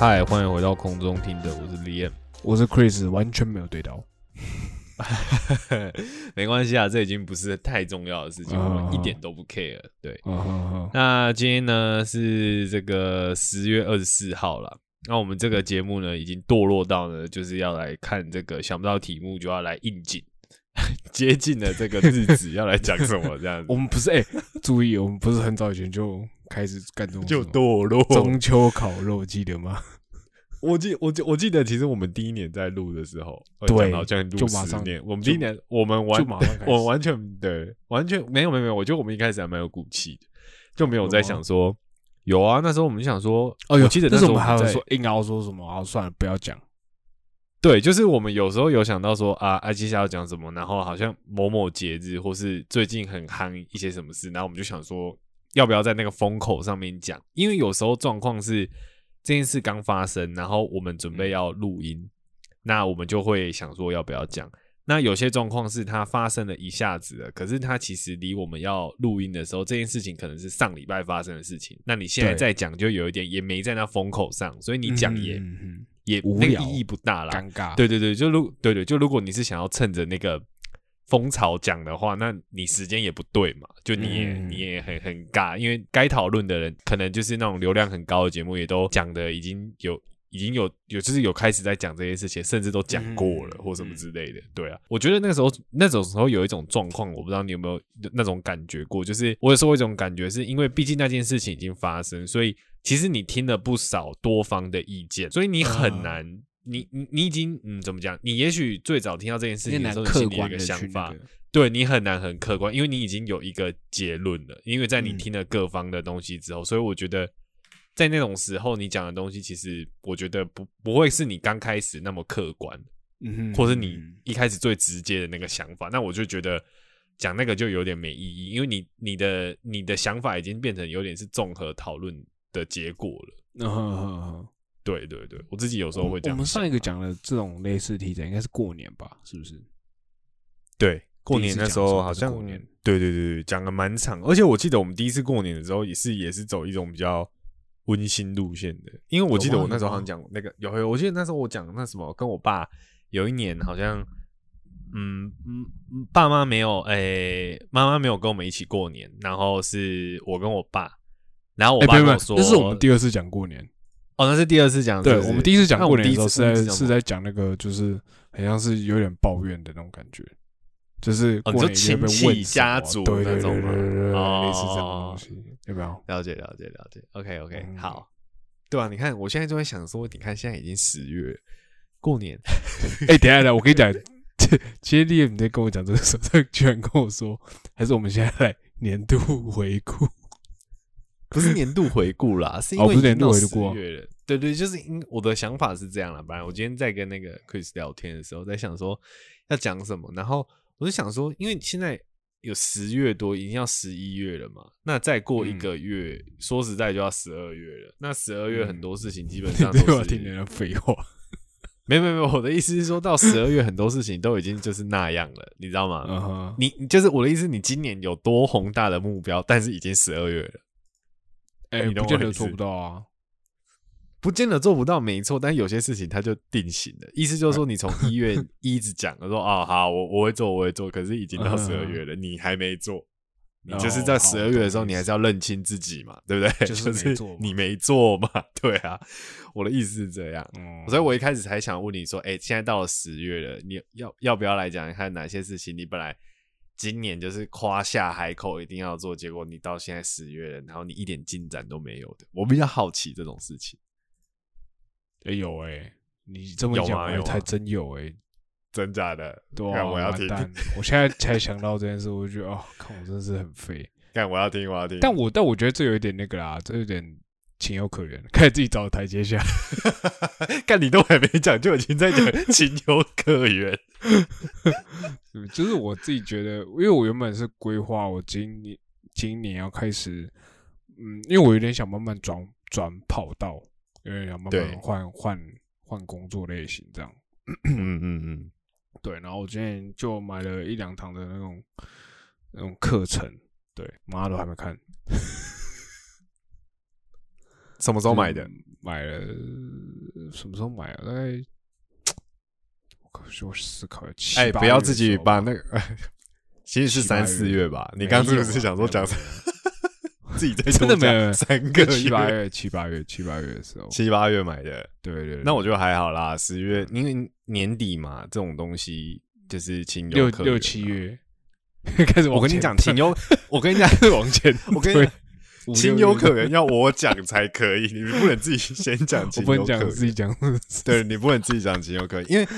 嗨，欢迎回到空中听的，我是 Liam。我是 Chris，完全没有对到。没关系啊，这已经不是太重要的事情，我们一点都不 care。对，那今天呢是这个十月二十四号了。那我们这个节目呢，已经堕落到呢，就是要来看这个想不到题目就要来应景，接近了这个日子要来讲什么这样子 我，们不是哎、注意，我们不是很早以前就开始干这种就堕落。中秋烤肉，记得吗？我记我记我记得，其实我们第一年在录的时候，呃对好像录就十年。我们第一年，我们完我完全对，完全没有没有没有。我觉得我们一开始还蛮有骨气的，就没有在想说有啊。那时候我们就想说，哦哟，我记得那时时候我们还有说硬要说什么啊，算了，不要讲。对，就是我们有时候有想到说啊，啊，接下来要讲什么，然后好像某某节日或是最近很夯一些什么事，然后我们就想说要不要在那个风口上面讲，因为有时候状况是这件事刚发生，然后我们准备要录音，那我们就会想说要不要讲。那有些状况是它发生了一下子了，可是它其实离我们要录音的时候，这件事情可能是上礼拜发生的事情。那你现在对再讲，就有一点也没在那风口上，所以你讲也、也无聊那个意义不大啦。嗯尴尬。对对对，就如对对，就如果你是想要趁着那个风潮讲的话，那你时间也不对嘛，就你也、嗯你也很很尬，因为该讨论的人可能就是那种流量很高的节目，也都讲的已经有。已经有有就是有开始在讲这些事情，甚至都讲过了、嗯或什么之类的。对啊，我觉得那个时候那种时候有一种状况，我不知道你有没有那种感觉过，就是我有时候一种感觉，是因为毕竟那件事情已经发生，所以其实你听了不少多方的意见，所以你很嗯难，你你你已经嗯怎么讲？你也许最早听到这件事情的时候，你客心里有一的想法那，个。对你很难很客观，因为你已经有一个结论了，因为在你嗯听了各方的东西之后，所以我觉得在那种时候，你讲的东西其实我觉得不不会是你刚开始那么客观，嗯，或是你嗯一开始最直接的那个想法，那我就觉得讲那个就有点没意义，因为你你的你的想法已经变成有点是综合讨论的结果了。对对对，我自己有时候会这样想啊。我们上一个讲的这种类似题材，应该是过年吧？是不是？对过年那时候好像过年对对对对讲的蛮长，而且我记得我们第一次过年的时候也是也是走一种比较温馨路线的，因为我记得我那时候好像讲那个有有，我记得那时候我讲那什么跟我爸有一年好像。嗯嗯，嗯爸妈没有，诶、妈妈没有跟我们一起过年，然后是我跟我爸，然后我爸跟我说，那是我们第二次讲过年。哦，那是第二次讲，对我们第一次讲过年的时候是在是在讲那个，就是很像是有点抱怨的那种感觉，就是过年亲戚家族那种吗？对对对对，哦类似这种东西，有没有？了解了解了解，OK OK，、嗯。好，对啊，你看我现在就在想说，你看现在已经十月，过年 哎，等一下等我跟你讲，今天丽你在跟我讲这个时候，他 居然跟我说，还是我们现在来年度回顾。不是年度回顾啦，是因哦不是为已经到年度回顾10月了。对对，就是因我的想法是这样了。本来我今天在跟那个 Chris 聊天的时候，在想说要讲什么，然后我就想说，因为现在有十月多，已经要十一月了嘛，那再过一个月，说实在就要十二月了。那十二月很多事情 基本上对都是我听人家废话。没有没有没，我的意思是说到十二月，很多事情都已经就是那样了，你知道吗？你就是我的意思，你今年有多宏大的目标，但是已经十二月了，哎，不见得做不到啊。不见得做不到，没错，但有些事情它就定型了。意思就是说，你从一月 一直讲，说啊好，我我会做，我会做，可是已经到十二月了，你还没做。你就是在哦十二月的时候，好你还是要认清自己嘛，对不对？就是你没做嘛，对啊。我的意思是这样，嗯所以我一开始才想问你说，哎、现在到了十月了，你要要不要来讲一看哪些事情你本来今年就是夸下海口一定要做，结果你到现在十月了，然后你一点进展都没有的，我比较好奇这种事情。哎有哎，你这么讲，有吗有吗我还真有哎。真假的？对啊，我要听，我现在才想到这件事，我就觉得哦，看我真的是很废。但我要听，我要听。但我但我觉得这有一点那个啦，这有点情有可原，开始自己找台阶下。看你都还没讲，就已经在讲情有可原。嗯就是我自己觉得，因为我原本是规划我今年今年要开始，嗯，因为我有点想慢慢转转跑道，因为想慢慢换换换工作类型这样。嗯嗯嗯，对，然后我今天就买了一两堂的那种那种课程，对，妈都还没看。什么时候买的？嗯买了什么时候买啊？大概我靠，我思考一下，七哎，八不要自己把那个，其实是三四月吧？你刚刚是不是想说讲有 自己在 真的没有三个七八月七八月七八月的时候，七八月买的？对对对，那我觉得还好啦，十月因为年底嘛，这种东西就是情有六六。七月开始我跟你讲，情有，我跟你讲，往前，我跟你讲，五情有可原，要我讲才可以，你不能自己先讲我情不能讲有可原。自己讲，对你不能自己讲情有可原，因为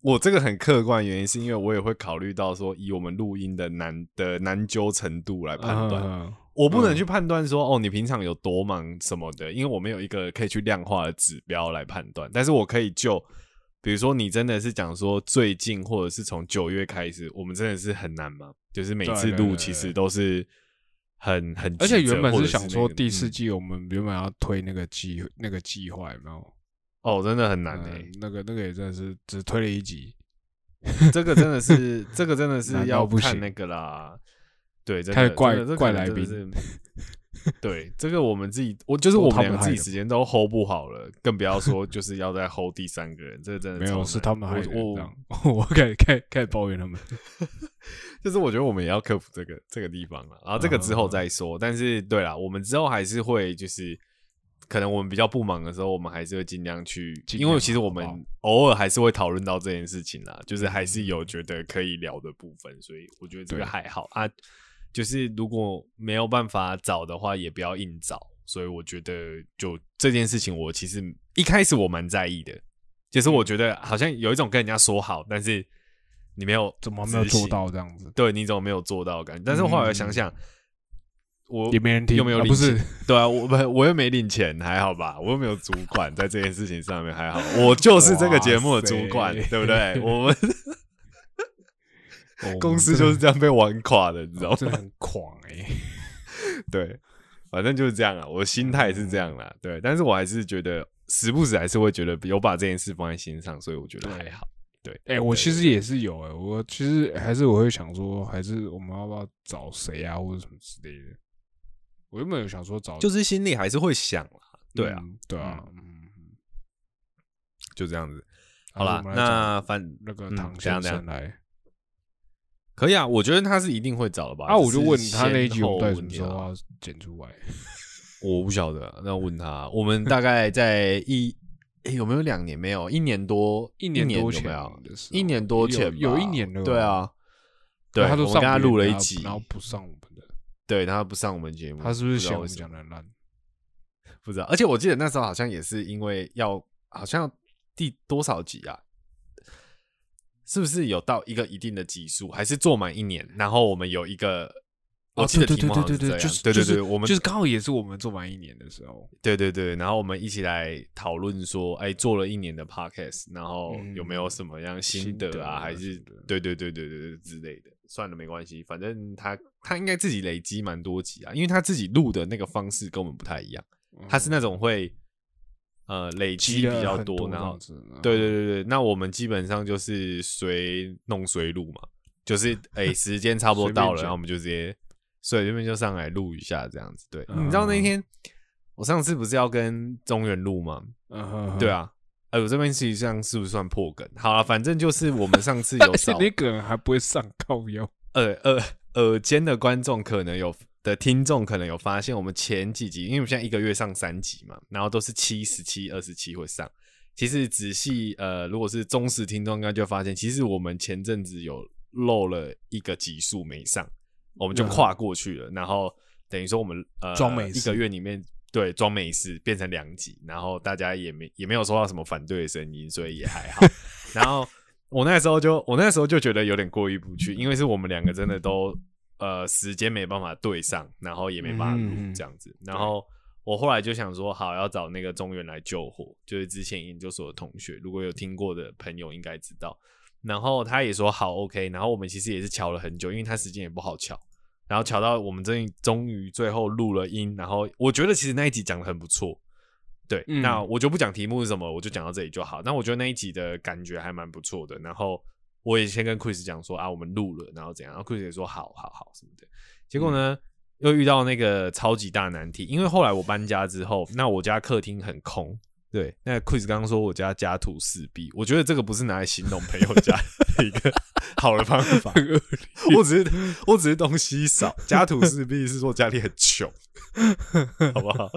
我这个很客观，原因是因为我也会考虑到说，以我们录音的难的难纠程度来判断，嗯我不能去判断说，哦，你平常有多忙什么的，因为我没有一个可以去量化的指标来判断。但是我可以就，比如说你真的是讲说最近或者是从九月开始，我们真的是很难嘛，就是每次录其实都是很很，而且原本是想说第四嗯季我们原本要推那个计那个计划，有没有？哦，真的很难诶、嗯那个那个也真的是只推了一集，这个真的是，这个真的 是要看那个啦。对，真的开始怪怪来宾 对，这个我们自己，我就是我们自己时间都 hold 不好了，更不要说就是要再 hold 第三个人，这个真的没有是他们我我开始开开始抱怨他们，就是我觉得我们也要克服这个这个地方了，然后这个之嗯后再说。但是对啦，我们之后还是会就是。可能我们比较不忙的时候，我们还是会尽量去，量因为其实我们偶尔还是会讨论到这件事情啦，就是还是有觉得可以聊的部分，所以我觉得这个还好啊。就是如果没有办法找的话，也不要硬找。所以我觉得，就这件事情，我其实一开始我蛮在意的，就是我觉得好像有一种跟人家说好，但是你没有怎么没有做到这样子？对你怎么没有做到感觉？但是后来我想想，我也没人听，又没有领啊不是，对啊，我不我又没领钱，还好吧？我又没有主管在这件事情上面，还好。我就是这个节目的主管，对不对？我们 哦公司就是这样被玩垮的，你知道吗？真的很狂哎，对，反正就是这样啊。我的心态是这样啦，对。但是我还是觉得时不时还是会觉得有把这件事放在心上，所以我觉得还好。对，哎，我其实也是有哎，我其实还是我会想说，还是我们要不要找谁啊，或者什么之类的。我原本有想说找，就是心里还是会想啦。对啊，嗯对啊，嗯，就这样子。好啦，那反那个嗯唐先怎样怎样生来可以啊，我觉得他是一定会找的吧。啊，我就问他那一集先后我们什么时候要剪出来？我不晓得，那问他。我们大概在 一、诶有没有两年？没有，一年多，一年年多前一年多前吧有有一年了对啊，对，他都上我跟他录了一集，然后不上我们的，对他不上我们节目，他是不是嫌我们讲的烂？不知道，而且我记得那时候好像也是因为要，好像第多少集啊？是不是有到一个一定的集数，还是做满一年？然后我们有一个，我记得题对对目好像是这样对对对，就是对对对，我们就是刚好也是我们做完一年的时候，对对对，然后我们一起来讨论说，哎，做了一年的 podcast，然后有没有什么样心心得得啊？还是对对对对对对之类的？算了，没关系，反正他他应该自己累积蛮多集啊，因为他自己录的那个方式跟我们不太一样，他是那种会呃累积比较多，然后对对对对，那我们基本上就是随弄随录嘛，就是 哎、时间差不多到了，然后我们就直接随便就上来录一下这样子。对，嗯你知道那天我上次不是要跟中原录吗？嗯哼哼对，啊，哎、我这边实际上是不是算破梗？好了，反正就是我们上次 有而且找那个人还不会上靠腰，耳耳耳尖的观众可能有的听众可能有发现，我们前几集，因为我们现在一个月上三集嘛，然后都是七十七、二十七会上。其实仔细呃，如果是忠实听众，应该就会发现，其实我们前阵子有漏了一个集数没上，我们就跨过去了。然后等于说我们呃装美一个月里面对装美式变成两集，然后大家也没也没有收到什么反对的声音，所以也还好。然后我那时候就我那时候就觉得有点过意不去，因为是我们两个真的都呃时间没办法对上，然后也没办法录这样子。然后我后来就想说，好要找那个中原来救火，就是之前研究所的同学，如果有听过的朋友应该知道。然后他也说好 OK，然后我们其实也是瞧了很久，因为他时间也不好瞧，然后瞧到我们终于终于最后录了音，然后我觉得其实那一集讲的很不错，对，嗯那我就不讲题目是什么，我就讲到这里就好。那我觉得那一集的感觉还蛮不错的，然后我也先跟 Chris 讲说啊，我们录了，然后怎样，然后 Chris 也说好好好什么的，结果呢？又遇到那个超级大难题，因为后来我搬家之后，那我家客厅很空。对，那 Chris 刚刚说我家家徒四壁，我觉得这个不是拿来形容朋友家的一个 好的方法。我只是我只是东西少，家徒四壁是说家里很穷，好不好？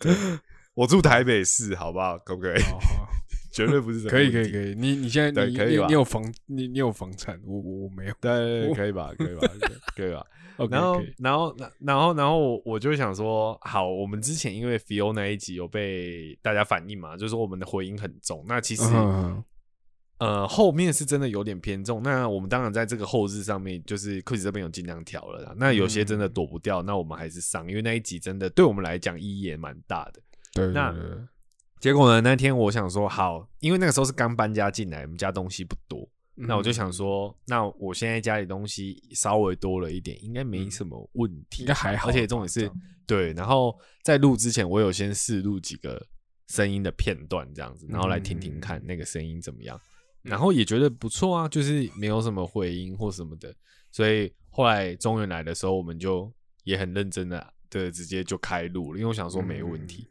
对我住台北市，好不好？可不可以？好好绝对不是这个可以可以可以，你你现在你可以吧你有房你你有房产，我我我没有。对，可以吧？可以吧？可以吧？然后，然后，然然后，然后我我就想说，好，我们之前因为 Feel 那一集有被大家反映嘛，就是说我们的回音很重。那其实，嗯呃，后面是真的有点偏重。那我们当然在这个后置上面，就是 Chris 这边有尽量调了啦。那有些真的躲不掉，那我们还是上，因为那一集真的对我们来讲意义也蛮大的。对对那结果呢，那天我想说，好，因为那个时候是刚搬家进来，我们家东西不多，那我就想说，那我现在家里东西稍微多了一点，应该没什么问题，应该还好而且重点是对，然后在录之前，我有先试录几个声音的片段，这样子，然后来听听看那个声音怎么样，然后也觉得不错啊，就是没有什么回音或什么的，所以后来中原来的时候，我们就也很认真的的直接就开录了，因为我想说没问题。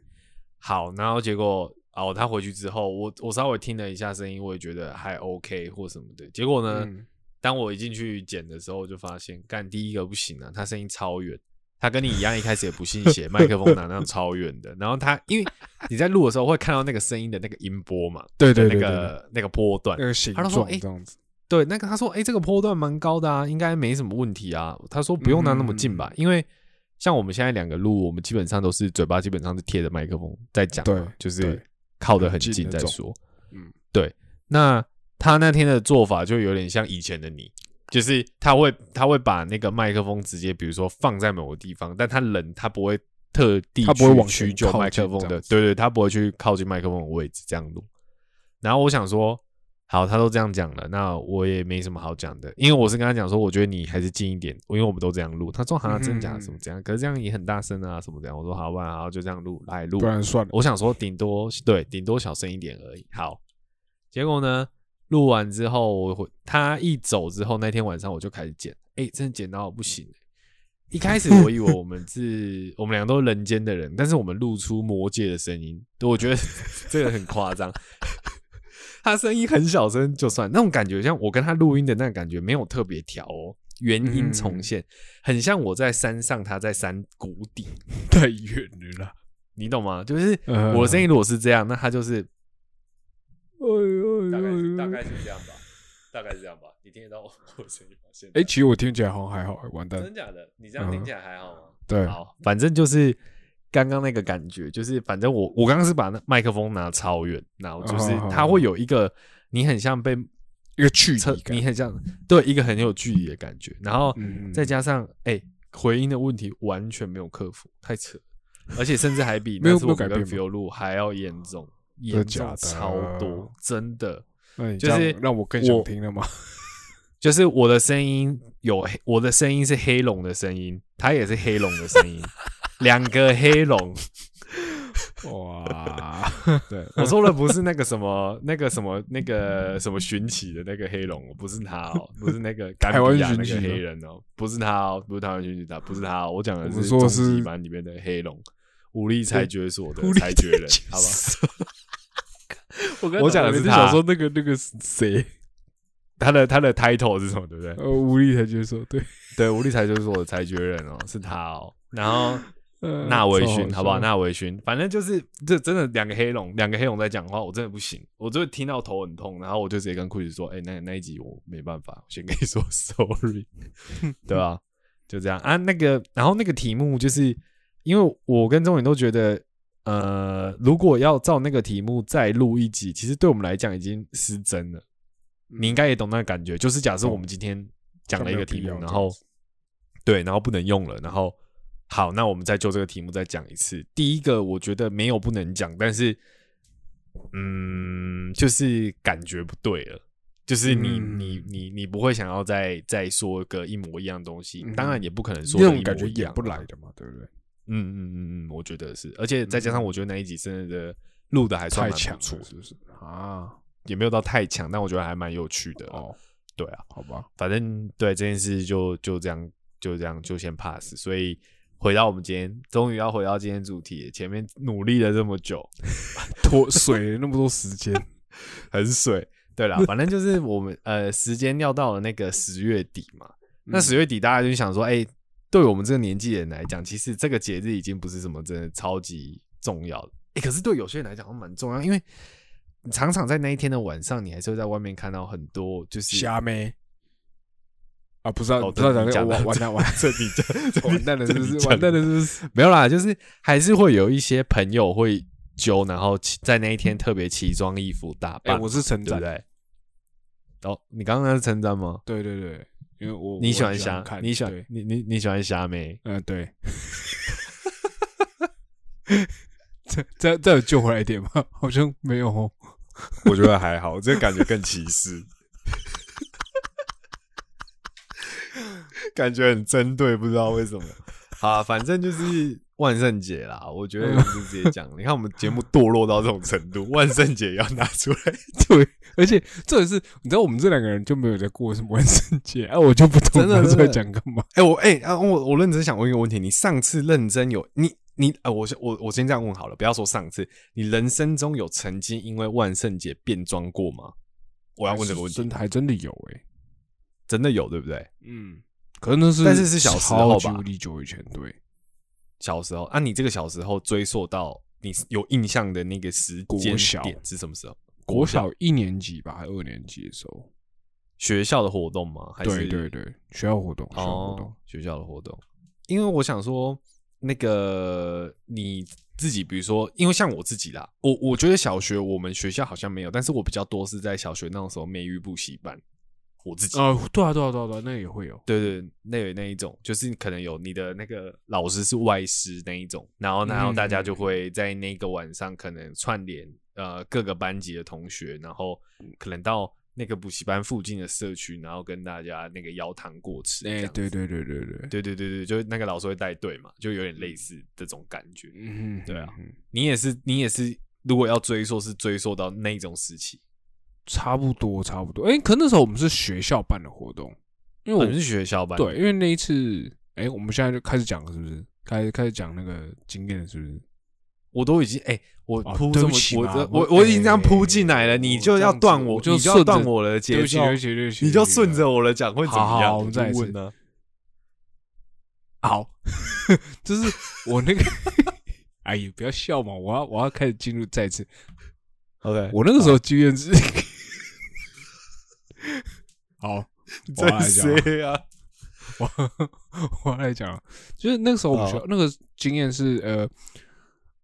好，然后结果哦，他回去之后，我我稍微听了一下声音，我也觉得还 OK 或什么的。结果呢，嗯当我一进去剪的时候，就发现，干第一个不行啊，他声音超远。他跟你一样，一开始也不信邪，麦克风拿那样超远的。然后他，因为你在录的时候会看到那个声音的那个音波嘛，对对那个那个波段那，个形状这样子，对，那个他说，哎、这个波段蛮高的啊，应该没什么问题啊。他说不用拿那么近嗯吧，因为像我们现在两个录，我们基本上都是嘴巴基本上是贴着麦克风在讲，对就是对靠得很很近那种近在说。嗯，对。那他那天的做法就有点像以前的你，就是他会他会把那个麦克风直接比如说放在某个地方，但他人他不会特地他不会往前屈就靠麦克风的，对对，他不会去靠近麦克风的位置这样录。然后我想说，好，他都这样讲了，那我也没什么好讲的，因为我是跟他讲说，我觉得你还是近一点，因为我们都这样录。他说好像真假嗯什么这样，可是这样也很大声啊，什么这样。我说好吧，好就这样录来录不。然算了。我想说顶多对顶多小声一点而已。好，结果呢，录完之后，他一走之后，那天晚上我就开始剪，哎、真的剪到不行、一开始我以为我们是我们两个都是人间的人，但是我们录出魔界的声音，我觉得 这个很夸张。他声音很小声就算，那种感觉像我跟他录音的那个感觉没有特别调哦，原音重现，很像我在山上，他在山谷底，太远了。你懂吗？就是我的声音如果是这样，那他就是哎呦大概大概是这样吧，大概是这样吧。你听得到我的声音吗？现哎，其实我听起来好像还好，完蛋。真假的？你这样听起来还好吗？对，好，反正就是刚刚那个感觉，就是反正我我刚刚是把那麦克风拿超远，然后就是哦它会有一个你很像被一个距测离，你很像对一个很有距离的感觉，然后嗯再加上哎、回音的问题完全没有克服，太扯，而且甚至还比那次我们跟没有改变 Feel 录还要严重，严重超多，真的。那你就是让我更想我听了吗？就是我的声音有，我的声音是黑龙的声音，他也是黑龙的声音，两个黑龙。哇，对我说的不是那个什么、那个什么、那个什么寻奇的那个黑龙，不是他哦，不是那个甘台湾比亚那个寻奇哦黑人哦，不是他哦，不是台湾寻奇的，不是他哦，我讲的我是终极版里面的黑龙，武力裁决所的裁决人好吧？我我讲的是他想说那个那个是谁？他的他的 title 是什么，对不对？呃，武力裁决所，对，对，武力裁决所的裁决人哦，是他哦，然后。呃纳维勋，好不好？笑纳维勋，反正就是这真的两个黑龙，两个黑龙在讲话，我真的不行，我就会听到头很痛，然后我就直接跟库里说：“哎、那那一集我没办法，我先跟你说 sorry，对吧？就这样啊。那个，然后那个题目就是因为我跟钟远都觉得，呃，如果要照那个题目再录一集，其实对我们来讲已经失真了。你应该也懂那个感觉，就是假设我们今天讲了一个题目，然后对，然后不能用了，然后好，那我们再就这个题目再讲一次。第一个我觉得没有不能讲，但是嗯，就是感觉不对了。就是你、嗯你你你不会想要再再说个一模一样东西，嗯当然也不可能说那种感觉演不来。的嘛，对不对？嗯嗯嗯嗯，我觉得是，而且再加上我觉得那一集真的录的还算蛮不错，，是不是？啊，也没有到太强，但我觉得还蛮有趣的。哦，对啊，好吧，反正对这件事就就这样就这样就先 pass。所以回到我们今天，终于要回到今天主题，前面努力了这么久，拖水了那么多时间，很水。对啦，反正就是我们呃，时间要到了那个十月底嘛。那十月底大家就想说，哎、对我们这个年纪的人来讲，其实这个节日已经不是什么真的超级重要的。哎、可是对有些人来讲，好像蛮重要，因为常常在那一天的晚上，你还是会在外面看到很多就是虾妹啊，不知道，哦不是啊这你讲完完蛋完这你讲，这完蛋了，是不是？完蛋了，是不是？没有啦，就是还是会有一些朋友会揪，然后在那一天特别奇装异服打哎，扮嘛，我是称赞对不，对？哦，你刚刚是称赞吗？对对对，因为我你喜欢虾？你喜欢你你你喜欢虾妹？嗯，对。这这这有救回来一点吗？好像没有哦。我觉得还好，这感觉更歧视，感觉很针对，不知道为什么。好啊，反正就是万圣节啦，我觉得我们就直接讲。你看我们节目堕落到这种程度，万圣节要拿出来。对，而且这也是你知道，我们这两个人就没有在过什么万圣节，啊，我就不懂真的拿出来讲干嘛。哎、我哎、啊，我我认真想问一个问题，你上次认真有你你啊、我我我先这样问好了，不要说上次，你人生中有曾经因为万圣节变装过吗？我要问这个问题真，还真的有哎、真的有对不对？嗯，可能那是但是是小时候吧超级无敌久以前，对，小时候啊，你这个小时候追溯到你有印象的那个时间点是什么时候？国小一年级吧，还二年级的时候，学校的活动吗？还是？对对对，学校活动，学校活动。哦，，学校的活动。因为我想说，那个你自己，比如说，因为像我自己啦，我我觉得小学我们学校好像没有，但是我比较多是在小学那种时候美育补习班，我自己。呃，对啊对啊对啊对啊，那也会有，对对，那有那一种，就是可能有你的那个老师是外师那一种，然后然后大家就会在那个晚上可能串联呃各个班级的同学，然后可能到那个补习班附近的社区，然后跟大家那个邀糖过吃。对对对对对，对对对对，就是那个老师会带队嘛，就有点类似这种感觉。嗯，对啊你也是，你也是，如果要追溯，是追溯到那种时期。差不多差不多。哎、可那时候我们是学校办的活动，因为我我们是学校办，对，因为那一次，哎、我们现在就开始讲了，是不是？开始开始讲那个经验了，是不是？我都已经哎、我哦铺这么起，我我我我已经这样铺进来了，哎你就要断我，我就你就要断我的对节奏不起对不，起对不起，你就顺着我的讲会怎么样？好好好我们再问呢？好，就是我那个，哎呀，不要笑嘛，我要我要开始进入再次。OK，我那个时候经验是，好，我来讲啊，谁啊？我我要来讲啊，就是那个时候我们学校那个经验是呃。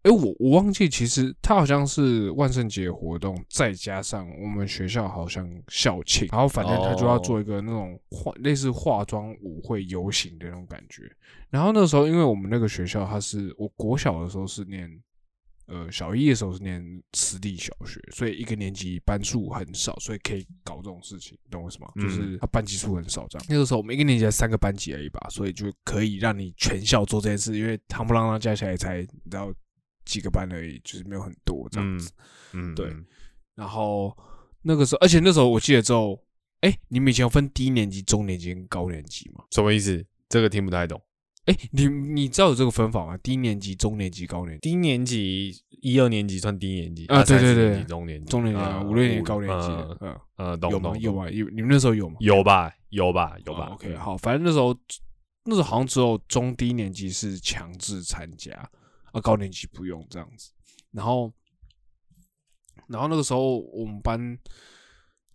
哎、我我忘记，其实它好像是万圣节活动，再加上我们学校好像校庆，然后反正他就要哦做一个那种化类似化妆舞会游行的那种感觉。然后那时候，因为我们那个学校，它是我国小的时候是念，呃，小一的时候是念私立小学，所以一个年级班数很少，所以可以搞这种事情，懂我意思吗？嗯就是他班级数很少这样。那个时候我们一个年级才三个班级而已吧，所以就可以让你全校做这件事，因为夯不啷当加起来才你知道几个班而已，就是没有很多这样子。嗯，对嗯然后那个时候，而且那时候我记得之后，哎，你们以前有分低年级、中年级跟高年级吗？什么意思？这个听不太懂。哎，你你知道有这个分法吗？低年级、中年级、高年级。低年级一二年级算低年级啊对对对中年级，中年级、五六年级、高年级嗯，嗯，呃，懂有吗？懂有吗？有你们那时候有吗？有吧？有吧？有吧哦？OK，好，反正那时候那时候好像只有中低年级是强制参加，啊，高年级不用这样子。然后，然后那个时候我们班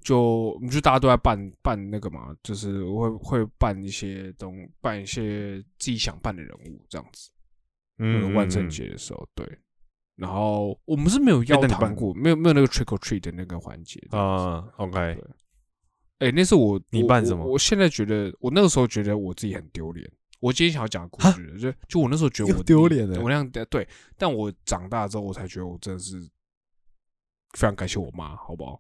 就我们就大家都在办办那个嘛，就是会会办一些东办一些自己想办的人物这样子。嗯，万圣节的时候，对。然后我们是没有要没有没有那个 trick or treat 的那个环节。啊，OK，哎、那是我我你办什么我我现在觉得，我那个时候觉得我自己很丢脸。我今天想要讲的故事，就就我那时候觉得我丢脸的我那样对，但我长大之后，我才觉得我真的是非常感谢我妈，好不好？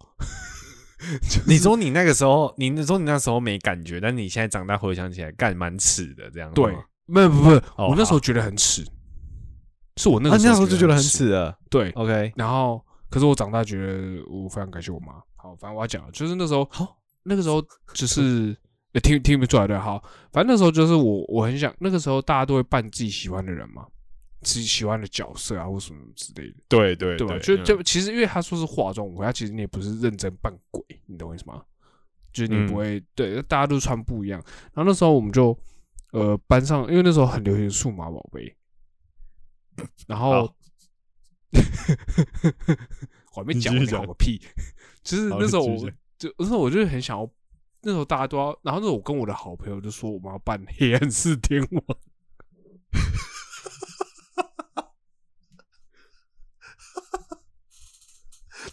你说你那个时候，你说你那时候没感觉，但你现在长大回想起来，干蛮耻的这样。对，没有不不，哦我那时候觉得很耻，是我那时候那时候就觉得很耻。耻了。对，OK，然后可是我长大觉得我非常感谢我妈。好，反正我要讲，就是那时候好，那个时候 就是呃听听不出来对，好，反正那时候就是我我很想，那个时候大家都会扮自己喜欢的人嘛，自己喜欢的角色啊或什么之类的，对对对就就其实因为他说是化妆舞会，他其实你也不是认真扮鬼，你懂我意思吗？就是你嗯不会、对，大家都穿不一样。然后那时候我们就呃班上，因为那时候很流行数码宝贝，然后我还没讲，讲讲个屁！就是那时候我就那时候我就很想要，那时候大家都要，然后那时候我跟我的好朋友就说我们要扮黑暗四天王，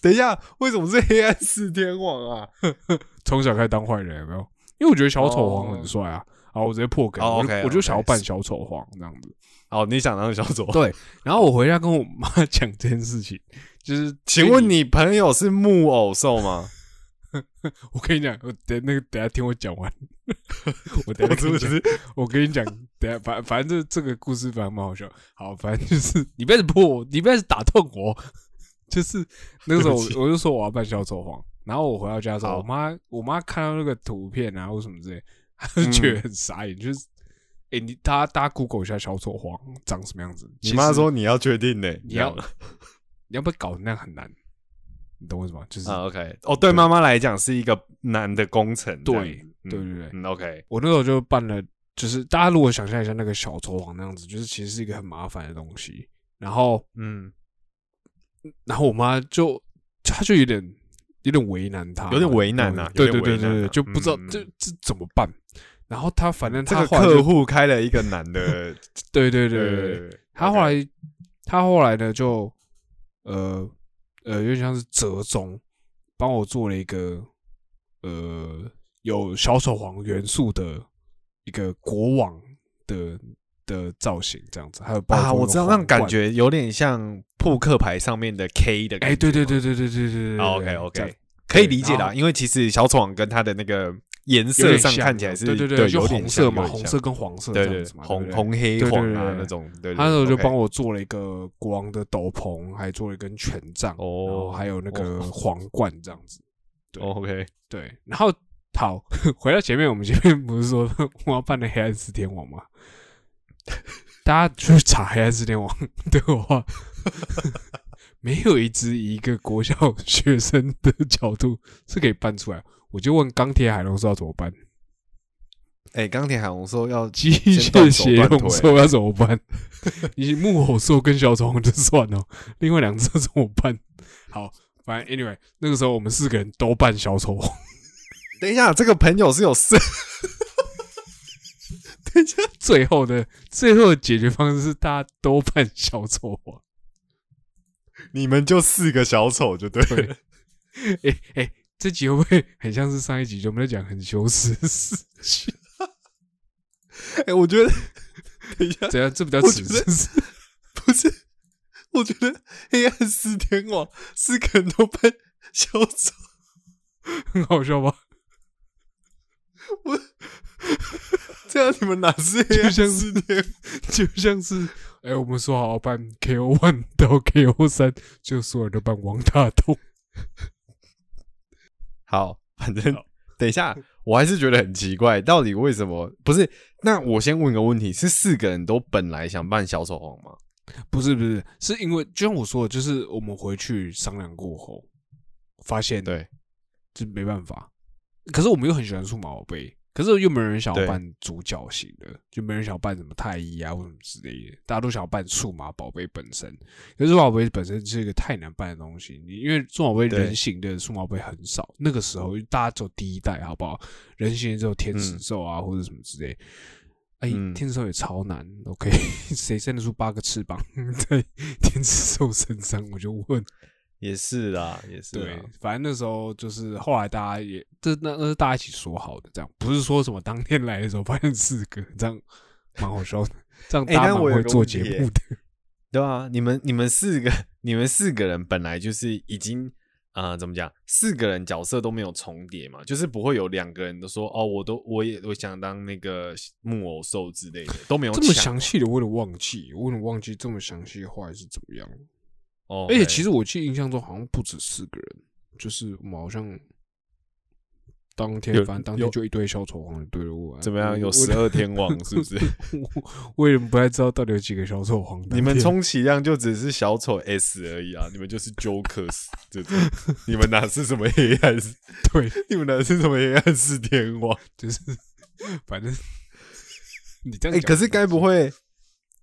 等一下，为什么是黑暗四天王啊？从小开始当坏人有没有？因为我觉得小丑皇很帅啊。好，我直接破梗，哦我就 OK，我就想要扮小丑皇这样子。哦，你想当小丑？对，然后我回家跟我妈讲这件事情，就是请问你朋友是木偶兽吗？我跟你讲，我等那个等下听我讲完，我等下跟你讲，我跟你讲，等下反反正这这个故事反正蛮好笑。好，反正就是你不要破我，你不要打痛我。就是那个时候我就说我要办小丑黄，然后我回到家之后，我妈我妈看到那个图片啊或什么之类，她就觉得很傻眼，就是。哎、你大家大家 Google 一下小丑黄长什么样子？你妈说你要确定呢，你要你要不要搞得那样很难？你懂我意思吗？就是、啊？OK，哦，对妈妈来讲是一个难的工程。对子对对对嗯，OK，我那时候就办了，就是大家如果想象一下那个小丑皇那样子，就是其实是一个很麻烦的东西。然后，嗯，然后我妈就她就有点有点为难她，有点为难啊对对对对对，就不知道嗯这这怎么办。然后她反正这个客户开了一个男的，对对对对对，对，他后来她后来呢就呃呃有点像是折中，帮我做了一个呃有小丑皇元素的一个国王的的造型，这样子，还有帮啊，我知道，那种。感觉有点像扑克牌上面的 K 的感觉。哎，对对对对对对对对 OK OK，可以理解啦，因为其实小丑王跟他的那个颜色上看起来是对对对，就有红色嘛，红色跟黄色这对对样子嘛，红红黑黄啊那种，对，对他那时候就帮我做了一个国王的斗篷，还做了一根权杖，哦还有那个哦皇冠这样子。对哦 OK，对，然后好，回到前面，我们前面不是说我要扮的黑暗四天王吗？大家去查黑暗四天王的话，没有一只以一个国小学生的角度是可以搬出来。我就问钢铁海龙说要怎么办，哎，钢铁海龙说要机械血龙兽要怎么办？你木偶兽跟小丑王就算了，另外两只怎么办？好，反正 anyway，那个时候我们四个人都扮小丑王。等一下，这个朋友是有事，最后的最后的解决方式是大家都扮小丑王。你们就四个小丑就对了。哎、哎、这集会不会很像是上一集就我们在讲很羞耻的事情？哎，我觉得，等一下，怎样？这比较耻不是？不是，我觉得黑暗四天王四个人都扮小丑，很好笑吧？这样你们哪是黑暗就像是天？就像是哎、我们说好要办 KO one 到 KO 三，就所有人都办王大东。好，反正等一下，我还是觉得很奇怪，到底为什么不是？那我先问个问题：是四个人都本来想办小丑王吗？不是不是，是因为就像我说的，就是我们回去商量过后，发现对，就没办法。可是我们又很喜欢数码宝贝，可是又没有人想要对扮主角型的，就没人想要扮什么太医啊或什么之类的，大家都想要扮数码宝贝本身。可是数码宝贝本身是一个太难扮的东西，你因为数码宝贝人形的数码宝贝很少，那个时候大家走第一代，好不好？人形的只有天使兽啊、或者什么之类。哎、嗯天使兽也超难，OK？谁生得出八个翅膀 在天使兽身上？我就问。也是啦，也是对啦。，反正那时候就是后来大家也这那那是大家一起说好的，这样不是说什么当天来的时候发现四个，这样蛮好笑的，这样哎大家蛮会做节目的。对啊，你们你们四个你们四个人本来就是已经呃，怎么讲？四个人角色都没有重叠嘛，就是不会有两个人都说哦，我都我也我想当那个木偶兽之类的，都没有这么详细的，我有点忘记，我有点忘记这么详细的话是怎么样。哦。而且其实实我记得印象中好像不止四个人，就是我们好像当天有反正当天就一堆小丑皇就对了我怎么样？有十二天王是不是？我我也不太知道到底有几个小丑皇。你们充其量就只是小丑 S 而已啊！你们就是 Jokers 这种，你们哪是什么黑暗？对，你们哪是什么黑暗四天王？就是反正你这哎、样讲，可是该不会，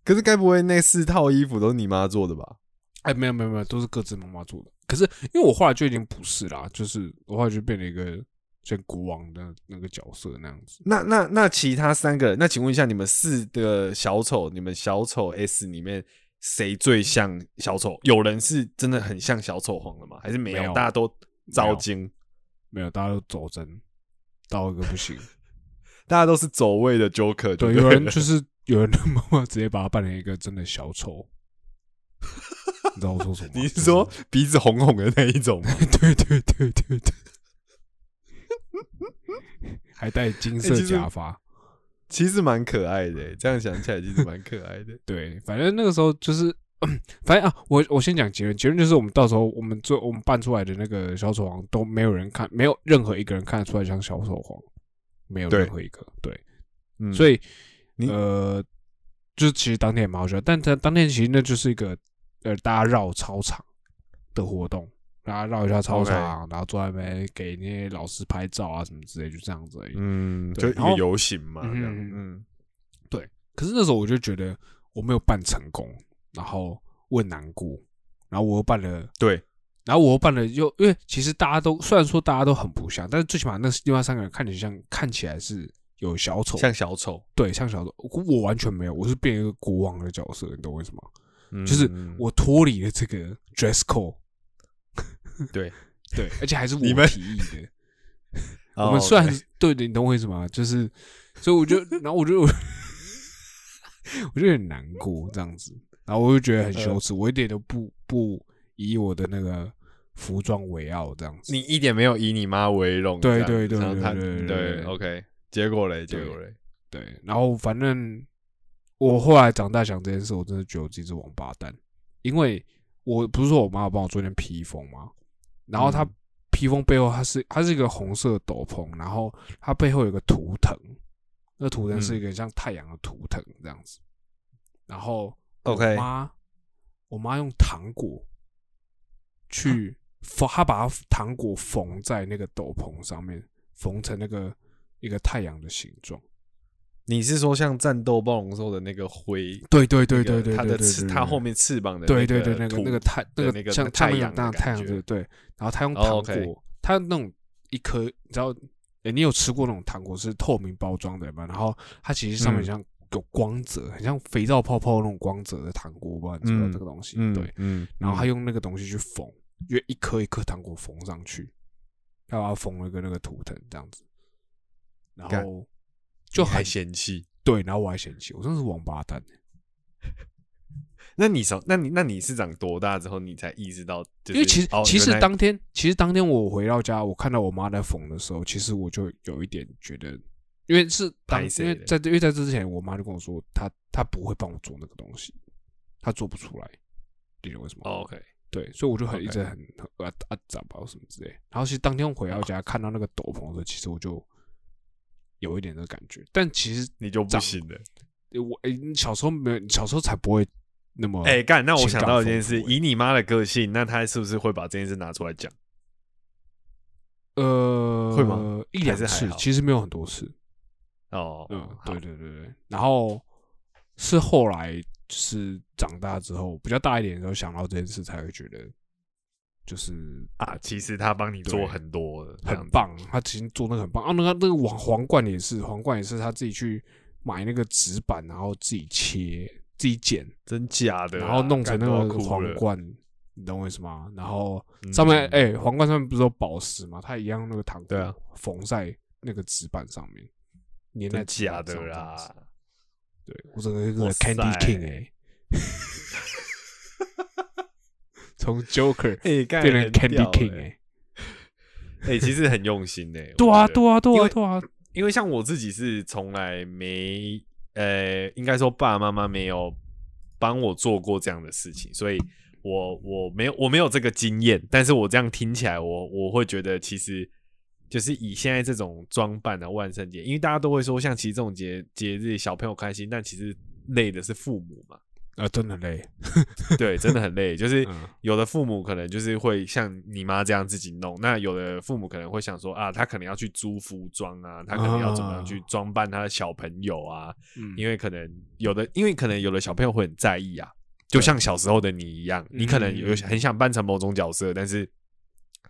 可是该不会那四套衣服都是你妈做的吧？哎，没有没有没有，都是各自妈妈做的。可是因为我后来就已经不是啦，就是我后来就变了一个像国王的那个角色那样子。那那那其他三个人，那请问一下，你们四个小丑，你们小丑 S 里面谁最像小丑？有人是真的很像小丑皇的吗？还是没有？没有大家都招精，没有，大家都走真到一个不行。大家都是走位的 Joker 对，对有人就是有人的妈妈直接把他扮成一个真的小丑。你知道我说什么？你是说鼻子红红的那一种吗？对对对对对，还戴金色假发。其实蛮可爱的欸，这样想起来其实蛮可爱的。对，反正那个时候就是，反正啊，我我先讲结论，结论就是我们到时候我们做我们办出来的那个小丑王都没有人看，没有任何一个人看得出来像小丑王，没有任何一个。对，嗯，所以呃，就是其实当天也蛮好笑，但他当天其实那就是一个呃大家绕操场的活动，大家绕一下操场然后坐在那边给那些老师拍照啊什么之类，就这样子而已。嗯，就一个游行嘛，这样，嗯对，可是那时候我就觉得我没有办成功，然后我很难过，然后我又办了，对，然后我又办了又因为其实大家都虽然说大家都很不像，但是最起码那另外三个人看起来像看起来是有小丑，像小丑，对像小丑，我我完全没有，我是变一个国王的角色，你懂我意思吗？嗯就是嗯我脱离了这个 dress code，对，对，而且还是我们提议的。哦我们虽然 OK 对的，你懂我意思吗？就是，所以我就，然后我就，我就很难过这样子，然后我就觉得很羞耻，我一点都不不以我的那个服装为傲这样子。你一点没有以你妈为荣，对对对对对，OK，结果嘞，结果嘞，对，然后反正我后来长大想这件事，我真的觉得我自己是王八蛋，因为我不是说我妈要帮我做一件披风吗？然后它嗯披风背后它是它是一个红色的斗篷，然后它背后有个图腾，那图腾是一个像太阳的图腾这样子。然后 OK 我妈我妈用糖果去缝，她把它糖果缝在那个斗篷上面，缝成那个一个太阳的形状。你是说像战斗暴龙兽的那个灰？对对对对对，它的翅，它后面翅膀的对对对，那个那个太那个像那个太像那阳那太阳对对，然后它用哦糖果，他那种一颗，你知道，哎你有吃过那种糖果是透明包装的吗？然后它其实上面嗯像有光泽，很像肥皂泡泡那种光泽的糖果，我不知道你知道这个东西？嗯，对，嗯，然后他嗯用那个东西去缝，因为一颗一颗糖果缝上去，他把它缝了一个那个图腾这样子，然后就还很嫌弃。对，然后我还嫌弃，我真的是王八蛋。那你从那你那你是长多大之后你才意识到？就是因为其实、哦其实当天其实当天我回到家，我看到我妈在缝的时候，其实我就有一点觉得，因为是当因为在因为在这之前，我妈就跟我说，她她不会帮我做那个东西，她做不出来，你懂为什么？哦 OK，对，所以我就很一直很很啊啊咋吧什么之类。然后其实当天回到家看到那个斗篷的时候，其实我就有一点的感觉，但其实你就不长行了。我诶、你小时候没有，你小时候才不会那么哎，干，那我想到一件事，以你妈的个性，那她是不是会把这件事拿出来讲？呃，会吗一两还是其实没有很多次。哦，嗯，对对对对。然后是后来就是长大之后比较大一点的时候想到这件事，才会觉得就是啊，其实他帮你做很多。很棒。他其实做那个很棒啊，那个那个皇皇冠也是，皇冠也是他自己去买那个纸板，然后自己切、自己剪，真假的啊，然后弄成那个皇冠。你懂我意思吗？然后嗯上面哎、皇冠上面不是有宝石吗？他一样那个糖对啊缝在那个纸板上面，粘在假的啦。对我整个一个 Candy King 哎、从 Joker 变成 Candy King 欸。哎、哎、其实很用心呢、对啊，对啊，对啊，对啊，因为像我自己是从来没，呃，应该说爸爸妈妈没有帮我做过这样的事情，所以我我没有我没有这个经验，但是我这样听起来，我我会觉得其实就是以现在这种装扮的万圣节，因为大家都会说，像其实这种节节日小朋友开心，但其实累的是父母嘛，啊，真的累，对，真的很累，就是嗯。有的父母可能就是会像你妈这样自己弄，那有的父母可能会想说啊，他可能要去租服装啊，他可能要怎么样去啊。装扮他的小朋友啊，嗯。因为可能有的，因为可能有的小朋友会很在意啊，就像小时候的你一样，你可能有嗯。很想扮成某种角色，但是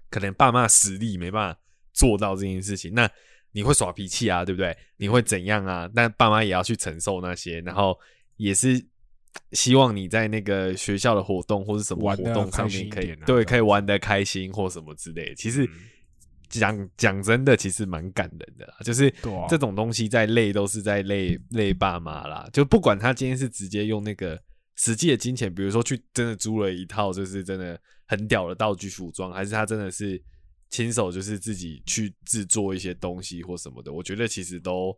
可能爸妈实力没办法做到这件事情，那你会耍脾气啊，对不对？你会怎样啊？但爸妈也要去承受那些，然后也是希望你在那个学校的活动或是什么活动上面可以啊对可以玩的开心或什么之类的。其实嗯。讲讲真的，其实蛮感人的啦，就是这种东西在累都是在累累爸妈啦，就不管他今天是直接用那个实际的金钱，比如说去真的租了一套就是真的很屌的道具服装，还是他真的是亲手就是自己去制作一些东西或什么的，我觉得其实都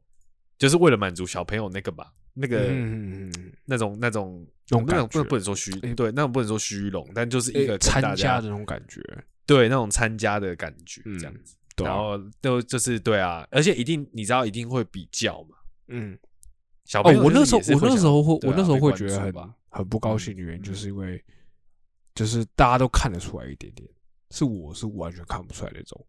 就是为了满足小朋友那个吧，那个、嗯那种那种那种那种不不能说虚，诶对，那种不能说虚荣，但就是一个参加家的那种感觉，对那种参加的感觉嗯这样子。然后都就是对啊，而且一定你知道一定会比较嘛。嗯，小朋友，哦我那时候我那时候会想我那时候会觉得很很不高兴的原因，嗯就是因为就是大家都看得出来一点点，是我是完全看不出来那种，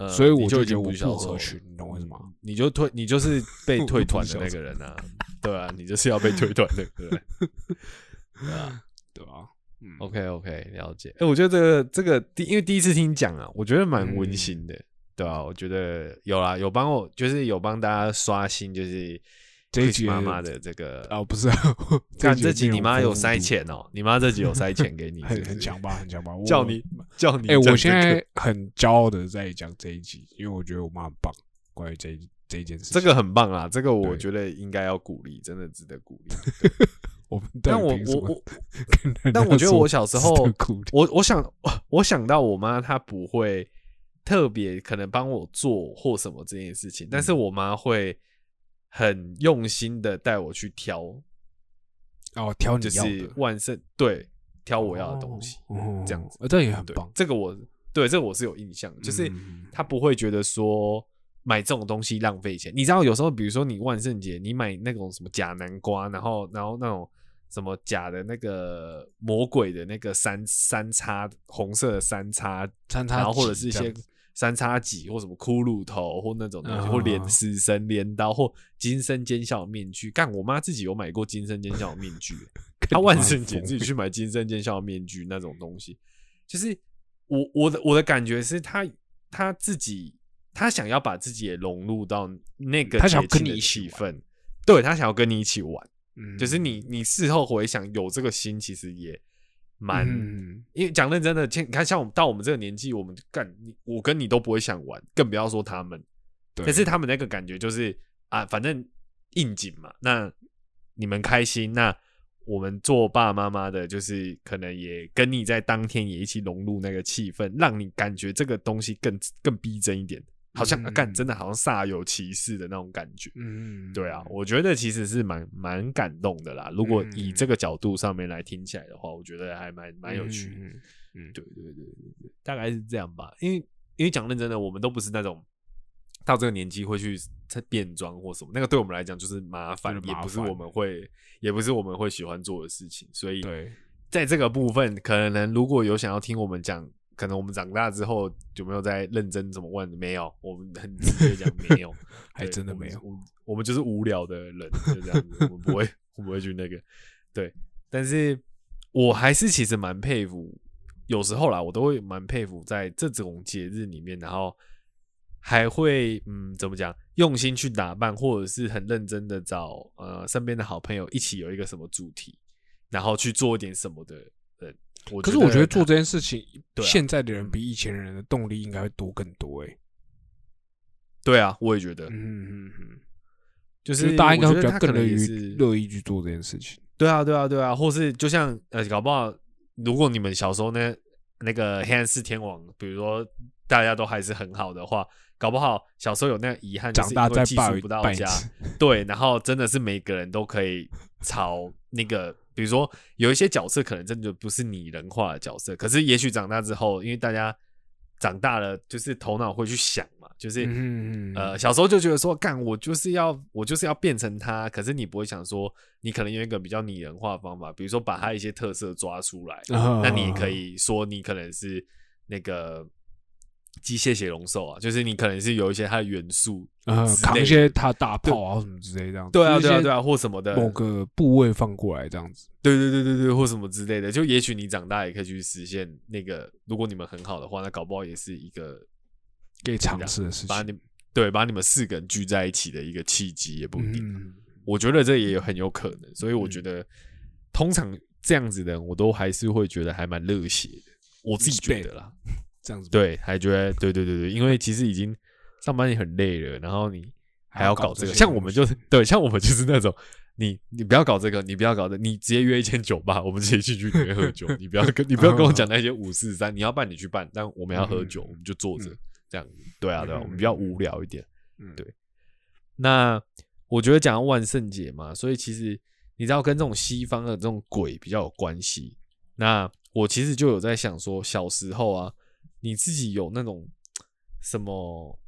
呃所以我就已经不合群，你懂我意思吗？你就退，你就是被退团的那个人啊，对啊，你就是要被退团的。对 啊 对啊？嗯，，OK OK，了解。哎，我觉得这个这个第，因为第一次听你讲啊，我觉得蛮嗯温馨的，对啊，我觉得有啦，有帮我，就是有帮大家刷新，就是这一集妈妈的这个哦，不是啊，看这集你妈有塞塞钱哦，你妈这集有塞钱给你，很很强吧，很强吧，叫你叫你哎。我现在很骄傲的在讲这一集，因为我觉得我妈很棒。关于这一这一件事情，这个很棒啊，这个我对觉得应该要鼓励，真的值得鼓励。我们但我我我，但我觉得我小时候我我想我想到我妈她不会特别可能帮我做或什么这件事情，但是我妈会很用心的带我去挑，哦，挑你要就是的万圣对挑我要的东西，哦这样子呃这也很对棒。这个我对这个我是有印象的，就是嗯他不会觉得说买这种东西浪费钱。你知道，有时候比如说你万圣节，你买那种什么假南瓜，然后然后那种什么假的那个魔鬼的那个三三叉红色的三叉，三叉然后或者戟是一些样子三叉戟或什么骷髅头或那种东西，啊或连死神镰刀或金身尖笑面具。干，我妈自己有买过金身尖笑面具、她万圣节自己去买金身尖笑面具那种东西，就是我我的我的感觉是她她自己她想要把自己也融入到那个她想要跟你一起气氛，对她想要跟你一起玩，嗯。就是你你事后回想有这个心，其实也蛮。嗯因为讲认真的，像你看，像我们到我们这个年纪，我们干你，我跟你都不会想玩，更不要说他们。对可是他们那个感觉就是啊，反正应景嘛，那你们开心，那我们做爸爸妈妈的，就是可能也跟你在当天也一起融入那个气氛，让你感觉这个东西更更逼真一点，好像啊干、嗯真的好像煞有其事的那种感觉。嗯，对啊，我觉得其实是蛮蛮感动的啦。如果以嗯这个角度上面来听起来的话，我觉得还蛮蛮有趣的。嗯对对对对对，大概是这样吧。因为因为讲认真的，我们都不是那种到这个年纪会去变装或什么，那个对我们来讲就是麻烦，也不是我们会，也不是我们会喜欢做的事情。所以对，在这个部分，可能如果有想要听我们讲，可能我们长大之后就没有再认真怎么问？没有，我们很直接讲没有，还真的没有我们我们就是无聊的人，就这样子，我们不会，我们不会去那个，对。但是我还是其实蛮佩服，有时候啦，我都会蛮佩服在这种节日里面，然后还会嗯怎么讲，用心去打扮，或者是很认真的找呃身边的好朋友一起有一个什么主题，然后去做一点什么的人。我可是我觉得做这件事情，对啊现在的人比以前人的动力应该会多更多哎。对啊，我也觉得，嗯嗯嗯，就就是是大家应该会比较更乐于乐意去做这件事情。对啊，对啊，对啊，或是就像呃，搞不好，如果你们小时候呢，那个黑暗四天王，比如说大家都还是很好的话，搞不好小时候有那个遗憾，就长大因为寄再拜宿不到家，拜一次对，然后真的是每个人都可以朝那个，比如说有一些角色可能真的就不是拟人化的角色，可是也许长大之后，因为大家长大了，就是头脑会去想嘛，就是、嗯呃小时候就觉得说，干我就是要我就是要变成他，可是你不会想说，你可能用一个比较拟人化的方法，比如说把他一些特色抓出来，啊那你可以说你可能是那个。机械血龙兽啊，就是你可能是有一些它的元素呃之类的扛一些它大炮啊什么之类这样子，对啊，对啊，对啊，或什么的，某个部位放过来这样子。对对对对对，或什么之类的，就也许你长大也可以去实现那个，如果你们很好的话，那搞不好也是一个可以尝试的事情，把你对把你们四个人聚在一起的一个契机，也不一定。嗯，我觉得这也有很有可能，所以我觉得通常这样子的人，我都还是会觉得还蛮热血的，我自己觉得啦。这样子对，还觉得对对对对，因为其实已经上班也很累了，然后你还要搞这个，像我们就是对，像我们就是那种。你你不要搞这个，你不要搞这，你直接约一间酒吧，我们直接去去里面喝酒。你不要跟你不要跟我讲那些五四三，你要办你去办，但我们要喝酒，我们就坐着嗯这样。对啊，对啊，嗯我们比较无聊一点。嗯对那我觉得讲到万圣节嘛，所以其实你知道跟这种西方的这种鬼比较有关系。那我其实就有在想说，小时候啊，你自己有那种什么？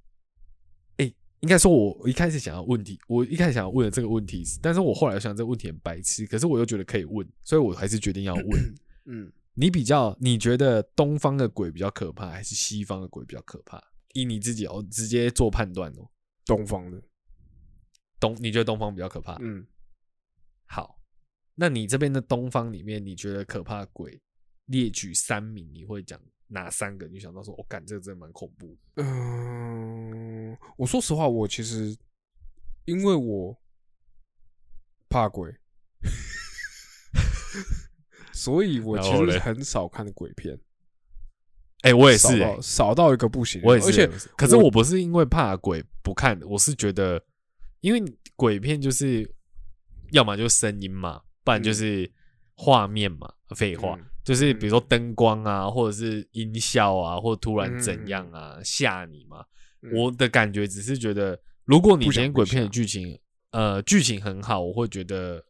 哎、应该说，我一开始想要问题，我一开始想要问的这个问题是，但是我后来想这个问题很白痴，可是我又觉得可以问，所以我还是决定要问。嗯，你比较，你觉得东方的鬼比较可怕，还是西方的鬼比较可怕？以你自己哦，直接做判断哦。东方的，东，你觉得东方比较可怕？嗯，好，那你这边的东方里面，你觉得可怕的鬼列举三名，你会讲哪三个？你想到说，我、哦、感这个真的蛮恐怖的。嗯，我说实话，我其实因为我怕鬼，所以我其实很少看鬼片，哎、我也是、少到一个不行，我也是，而且我也是可是我不是因为怕鬼不看，我是觉得，因为鬼片就是要么就声音嘛，不然就是画面嘛，废话。嗯就是比如说灯光啊，或者是音效啊，或者突然怎样啊，吓你嘛。嗯我的感觉只是觉得，如果你不想今天鬼片的剧情，呃，剧情很好，我会觉得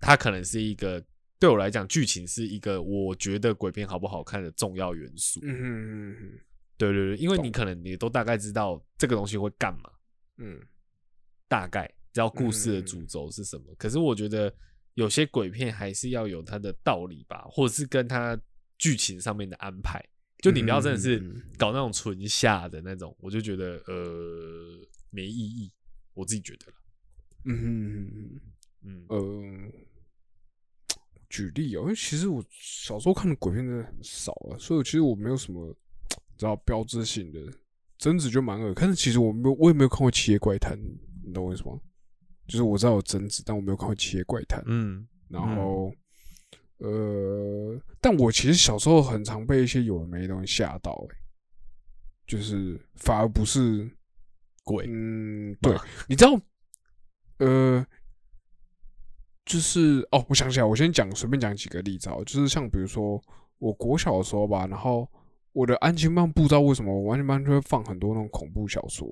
它可能是一个对我来讲，剧情是一个我觉得鬼片好不好看的重要元素。嗯嗯嗯对对对，因为你可能你都大概知道这个东西会干嘛，嗯大概知道故事的嗯主轴是什么。可是我觉得有些鬼片还是要有它的道理吧，或者是跟它剧情上面的安排。就你不要真的是搞那种纯下的那种，我就觉得呃没意义，我自己觉得啦嗯嗯嗯嗯，呃，举例哦，因为其实我小时候看的鬼片真的很少啊，所以其实我没有什么知道标志性的。贞子就蛮恶，但是其实我没有，我也没有看过《七夜怪谈》，你懂我意思吗？就是我知道有贞子，但我没有看过《七夜怪谈》。嗯然后，呃，但我其实小时候很常被一些有的没的东西吓到、欸，就是反而不是鬼嗯，对，你知道，呃，就是哦，我想起来，我先讲随便讲几个例子哦，就是像比如说我国小的时候吧，然后我的安亲班不知道为什么，我安亲班就会放很多那种恐怖小说，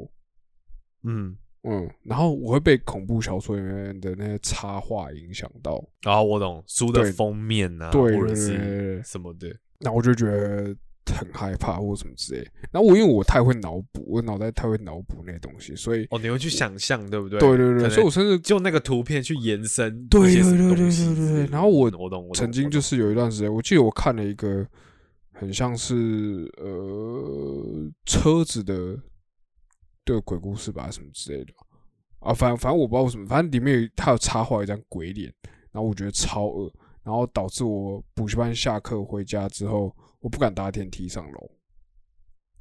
嗯，嗯，然后我会被恐怖小说里面的那些插画影响到，然后我懂书的封面啊，对或者是什么的，那我就觉得很害怕或者什么之类。然后我因为我太会脑补，我脑袋太会脑补那些东西，所以哦，你会去想象，对不对？对对对，所以我甚至就那个图片去延伸对对对对对对然后我嗯我懂，我曾经就是有一段时间，我记得我看了一个很像是呃车子的的鬼故事吧，什么之类的。啊，反反正我不知道为什么，反正里面有他有插画一张鬼脸，然后我觉得超恶，然后导致我补习班下课回家之后，我不敢搭电梯上楼，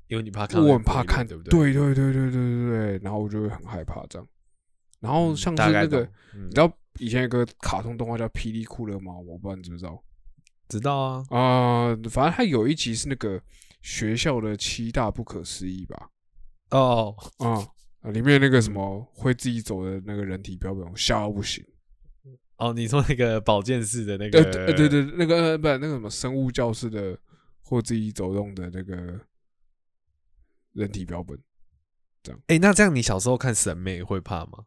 因为你怕看我很怕看，对不对？对对对对对对对，然后我就会很害怕这样。然后嗯像是那个，你知道以前有个卡通动画叫《霹雳酷乐猫》，我不知道你知不知道。知道啊，啊、反正它有一集是那个学校的七大不可思议吧，哦，啊、啊里面那个什么会自己走的那个人体标本，我吓到不行。哦，你说那个保健室的那呃个，对对对，那个呃不那个什么生物教室的或自己走动的那个人体标本。这样哎、那这样你小时候看审美会怕吗？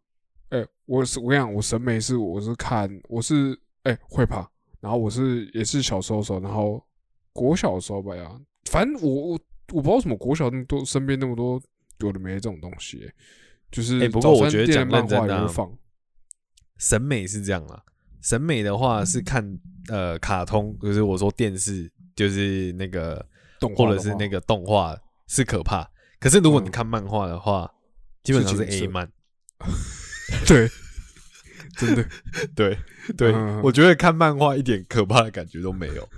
哎、我是我跟你讲，我审美是我是看我是哎、会怕，然后我是也是小时候的时候，然后国小的时候吧呀，反正我我我不知道什么国小那么多身边那么多有的没的这种东西、欸，就是哎不过我觉得讲漫认真的啊画也会放，审美是这样啦，审美的话是看呃卡通，就是我说电视，就是那个或动画的话者是那个动画是可怕。可是如果你嗯看漫画的话，基本上是 A 漫。对，真的对 对，嗯我觉得看漫画一点可怕的感觉都没有，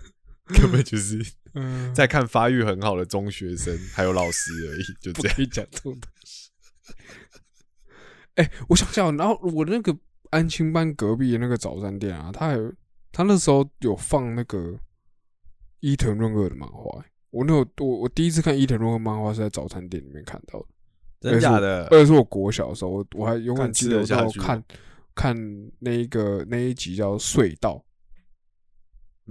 根本就是嗯，在看发育很好的中学生还有老师而已，就这样。讲这种东西。哎、我想想，然后我那个安亲班隔壁的那个早餐店啊，他还有他那时候有放那个伊藤润二的漫画、欸我那有我我第一次看伊藤润二漫画是在早餐店里面看到的，真假的？而且是我国小的时候，我我还永远记得我看看那一个那一集叫《隧道》，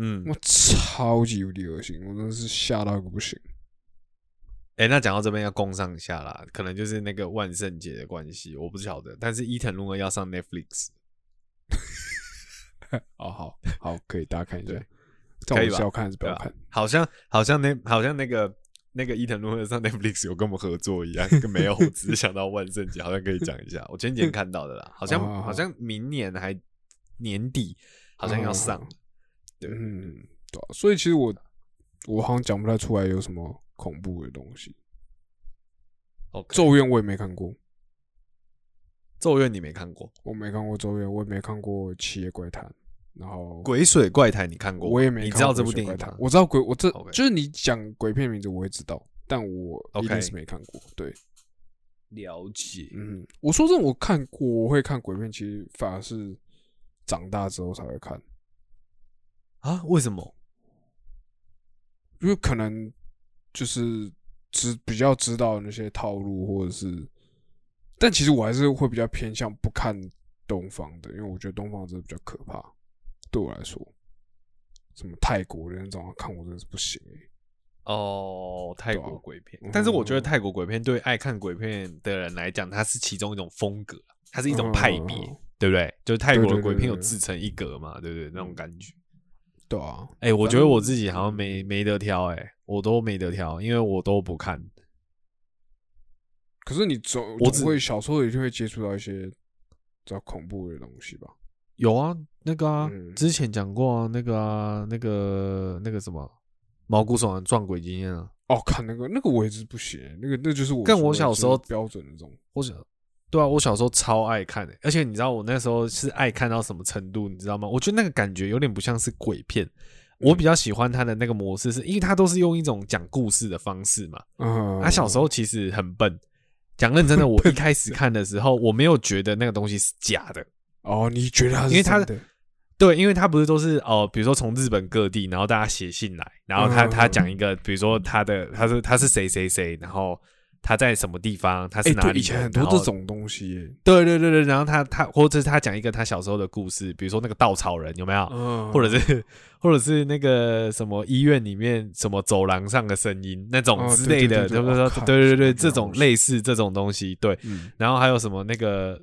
嗯，我超级无敌恶心，我真的是吓到个不行。哎、那讲到这边要攻上一下啦，可能就是那个万圣节的关系，我不晓得。但是伊藤润二要上 Netflix，哦，好好，可以大家看一下可以吧要看还是不要看？？好像好像那好像那个那个伊藤润二上 Netflix 有跟我们合作一样，跟没有，我只是想到万圣节，好像可以讲一下。我前几天看到的啦，好像、哦好像明年还年底好像要上。对嗯，对啊、所以其实我我好像讲不太出来有什么恐怖的东西。OK，咒怨我也没看过，咒怨你没看过，我没看过咒怨，我也没看过七夜怪谈，然后鬼水怪谈你看过？我也没你知道这部电影？我知道鬼，我这就是你讲鬼片名字我会知道，但我一定 OK 是没看过。对，了解。嗯，我说真的，我看过，我会看鬼片，其实反而是长大之后才会看，啊？为什么？因为可能就是知比较知道那些套路，或者是，但其实我还是会比较偏向不看东方的，因为我觉得东方真的比较可怕，对我来说，什么泰国的那种看我真的是不行、欸、哦，泰国鬼片，嗯但是我觉得泰国鬼片对爱看鬼片的人来讲，它是其中一种风格，它是一种派别，嗯对不对？就是泰国的鬼片有自成一格嘛，对不对？那种感觉。对啊，哎、我觉得我自己好像嗯没没得挑，哎，我都没得挑，因为我都不看。可是你总我只总会小时候也就会接触到一些比较恐怖的东西吧？有啊，那个啊，嗯之前讲过啊，那个啊，那个那个什么毛骨悚然撞鬼经验啊，哦，看那个那个我也是不行欸，那个那就是我但我小时候就是标准的那种，我想，对啊，我小时候超爱看的、而且你知道我那时候是爱看到什么程度，你知道吗？我觉得那个感觉有点不像是鬼片，我比较喜欢它的那个模式是，因为它都是用一种讲故事的方式嘛。嗯，他、小时候其实很笨，讲认真的，我一开始看的时候，我没有觉得那个东西是假的。哦，你觉得因为他真的对，因为他不是都是哦，比如说从日本各地，然后大家写信来，然后他嗯他讲一个，比如说他的他是他是谁谁谁，然后他在什么地方，他哎，是哪里以前很多这种东西耶，对对对对，然后他他或者是他讲一个他小时候的故事，比如说那个稻草人有没有？嗯，或者是 或者是那个什么医院里面什么走廊上的声音那种哦之类的，对对对对不对？对对对，我觉得这种类似这种东西，对。嗯然后还有什么那个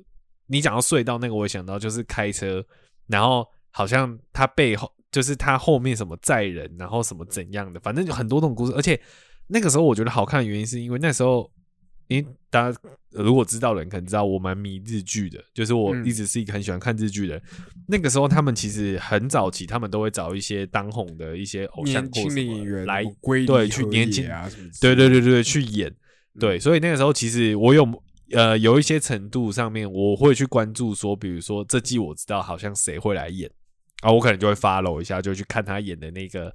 你讲到隧道那个，我也想到就是开车，然后好像他背后就是他后面什么载人，然后什么怎样的，反正就很多种故事。而且那个时候我觉得好看的原因是因为那时候，因为大家呃如果知道的人可能知道我蛮迷日剧的，就是我嗯一直是一个很喜欢看日剧的人。那个时候他们其实很早期，他们都会找一些当红的一些偶像年轻或什么的演员来归对去年轻啊什么之对，对对对对，去演。对，所以那个时候其实我有呃有一些程度上面，我会去关注说，比如说这季我知道好像谁会来演啊，我可能就会 follow 一下，就去看他演的那个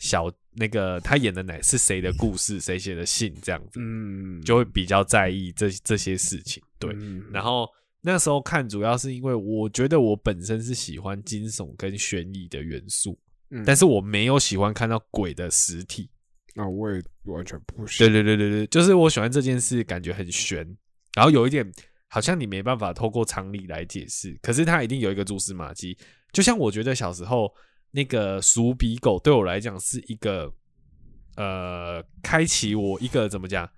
小那个他演的哪是谁的故事，谁写的信这样子，嗯，就会比较在意这这些事情。对，嗯然后那时候看主要是因为我觉得我本身是喜欢惊悚跟悬疑的元素，嗯但是我没有喜欢看到鬼的实体。啊，我也完全不行，对对对对对，就是我喜欢这件事，感觉很悬，然后有一点好像你没办法透过常理来解释，可是它一定有一个蛛丝马迹。就像我觉得小时候那个鼠比狗对我来讲是一个呃，开启我一个怎么讲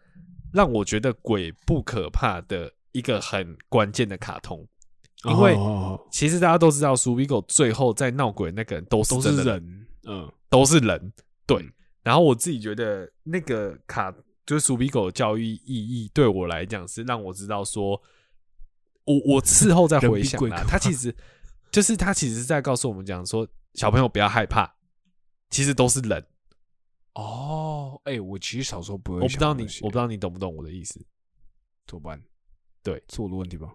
让我觉得鬼不可怕的一个很关键的卡通，因为哦其实大家都知道，鼠比狗最后在闹鬼那个人都是都是人，嗯，都是人，对嗯。然后我自己觉得那个卡就是鼠比狗的教育意义，对我来讲是让我知道说，我我事后再回想啦比鬼可，怕他其实就是他其实是在告诉我们讲说，小朋友不要害怕，其实都是人。哦，哎、我其实小时候不会我不知道你我不知道你懂不懂我的意思。怎么办？对，是我的问题吧？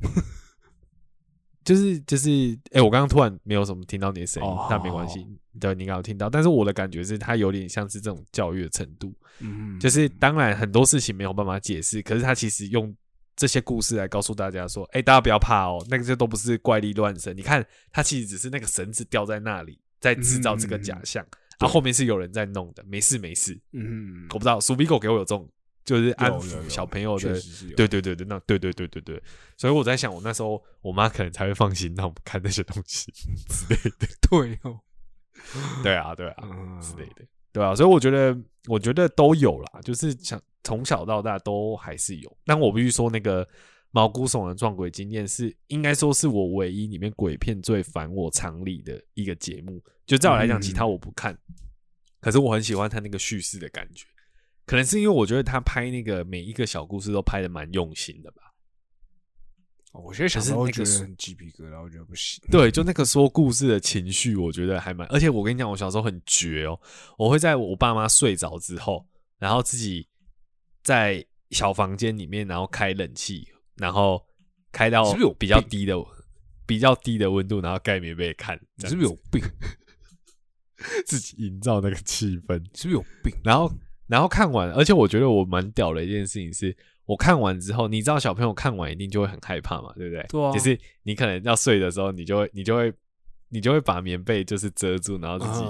就是就是，哎、我刚刚突然没有什么听到你的声音，哦但没关系，对，你刚刚有听到，但是我的感觉是，他有点像是这种教育的程度，嗯，就是当然很多事情没有办法解释，可是他其实用这些故事来告诉大家说，哎、大家不要怕哦，那个这都不是怪力乱神，你看，它其实只是那个绳子掉在那里，在制造这个假象，然后后面是有人在弄的，没事没事，嗯，我不知道，鼠比狗给我有这种就是安抚小朋友的对对对对，那对对对对对，所以我在想，我那时候我妈可能才会放心让我们看那些东西之类的。对哦，对啊，对啊嗯。之类的，对啊，所以我觉得，我觉得都有啦，就是想从小到大都还是有。但我必须说，那个毛骨悚然撞鬼经验是应该说是我唯一里面鬼片最反我常理的一个节目。就在我来讲，嗯其他我不看，可是我很喜欢他那个叙事的感觉。可能是因为我觉得他拍那个每一个小故事都拍的蛮用心的吧。哦我现在想可是到会那个是觉得很鸡皮疙瘩，我觉得不行。对，就那个说故事的情绪，我觉得还蛮……而且我跟你讲，我小时候很绝哦，我会在我爸妈睡着之后，然后自己在小房间里面，然后开冷气，然后开到比较低的、比较低的温度，然后盖棉被看，你是不是有病？自己营造那个气氛？你是不是有病？然后，然后看完，而且我觉得我蛮屌的一件事情是，我看完之后，你知道小朋友看完一定就会很害怕嘛，对不对？对啊就是你可能要睡的时候，你就会，你就会，你就会把棉被就是遮住，然后自己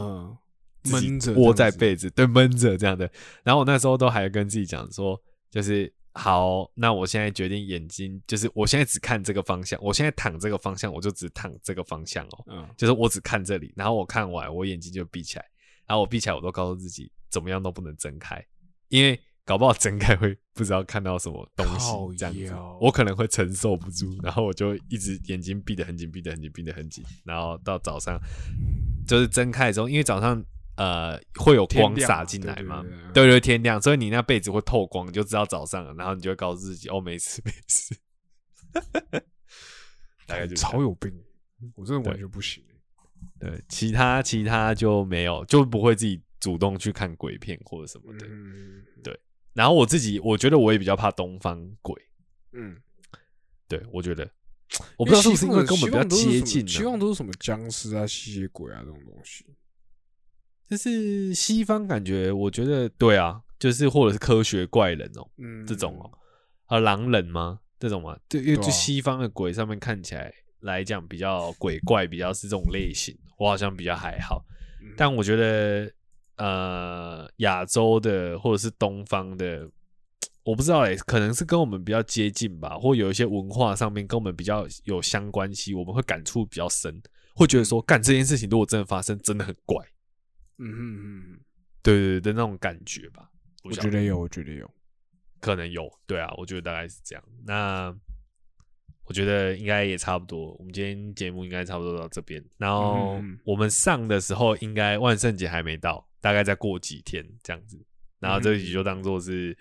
闷着窝在被子，对，闷着这样的。然后我那时候都还跟自己讲说，就是好，那我现在决定眼睛，就是我现在只看这个方向，我现在躺这个方向，我就只躺这个方向哦。嗯，就是我只看这里，然后我看完，我眼睛就闭起来，然后我闭起来，我都告诉自己怎么样都不能睁开，因为搞不好睁开会不知道看到什么东西，这样子我可能会承受不住，然后我就一直眼睛闭得很紧，闭得很紧，闭得很紧，然后到早上就是睁开之后，因为早上呃会有光洒进来吗，对对对。对对，天亮，所以你那被子会透光，你就知道早上了，然后你就会告诉自己哦，没事没事，大概就超有病，我真的完全不行。对，其他其他就没有，就不会自己主动去看鬼片或者什么的。嗯然后我自己，我觉得我也比较怕东方鬼。嗯，对我觉得，我不知道是不是因为跟我们比较接近、希望啊，都是什么僵尸啊、吸血鬼啊这种东西。就是西方感觉，我觉得对啊，就是或者是科学怪人哦，嗯，这种哦，啊狼人吗？这种吗？对，因为就西方的鬼上面看起来来讲比较鬼怪，比较是这种类型，我好像比较还好。嗯，但我觉得，呃，亚洲的或者是东方的，我不知道哎、可能是跟我们比较接近吧，或有一些文化上面跟我们比较有相关系，我们会感触比较深，会觉得说，干这件事情如果真的发生，真的很怪，嗯嗯嗯，对对对的那种感觉吧。我觉得有，我觉得有。可能有，对啊，我觉得大概是这样。那我觉得应该也差不多，我们今天节目应该差不多到这边。然后我们上的时候，应该万圣节还没到，大概再过几天这样子。然后这一集就当做是，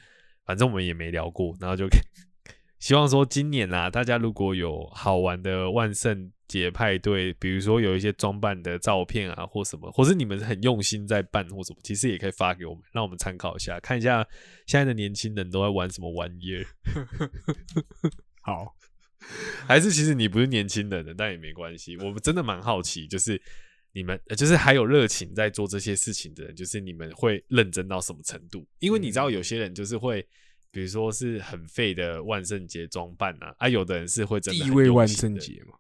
反正我们也没聊过，然后就 希望说今年啊，大家如果有好玩的万圣节派对，比如说有一些装扮的照片啊，或什么，或是你们很用心在办或什么，其实也可以发给我们，让我们参考一下，看一下现在的年轻人都在玩什么玩意儿。好，还是其实你不是年轻人的，但也没关系。我们真的蛮好奇，就是你们，呃就是还有热情在做这些事情的人，就是你们会认真到什么程度？因为你知道，有些人就是会，比如说是很废的万圣节装扮啊，啊，有的人是会真的很地位万圣节嘛，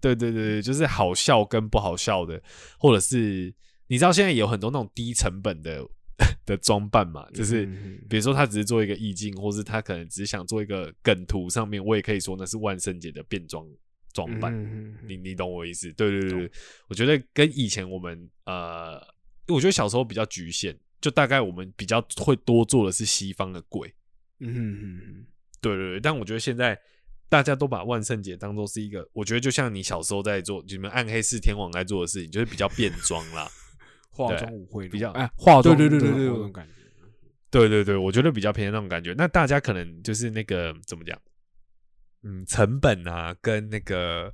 对对对对，就是好笑跟不好笑的，或者是你知道现在有很多那种低成本的 的装扮嘛，就是比如说他只是做一个意境，或是他可能只是想做一个梗图上面，我也可以说那是万圣节的变装装扮。你你懂我意思？对对对对，我觉得跟以前我们呃，我觉得小时候比较局限，就大概我们比较会多做的是西方的鬼，嗯对对对，但我觉得现在大家都把万圣节当做是一个，我觉得就像你小时候在做，你们暗黑四天王在做的事情，就是比较变装啦。化妆舞会比较哎，化妆对对对对对那种感觉。对对对，我觉得比较偏向那种感觉。那大家可能就是那个怎么讲？嗯，成本啊，跟那个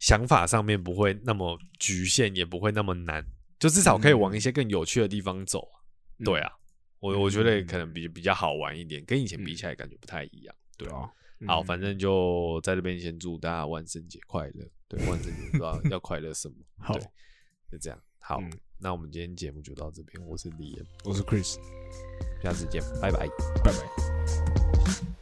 想法上面不会那么局限，也不会那么难，就至少可以往一些更有趣的地方走啊。对啊，我我觉得可能比比较好玩一点，跟以前比起来感觉不太一样。对啊，好，反正就在这边先祝大家万圣节快乐。对，万圣节不知道要快乐什么。好对，就这样。好，嗯那我们今天节目就到这边。我是李岩，我是 Chris，下次见，拜拜。拜拜。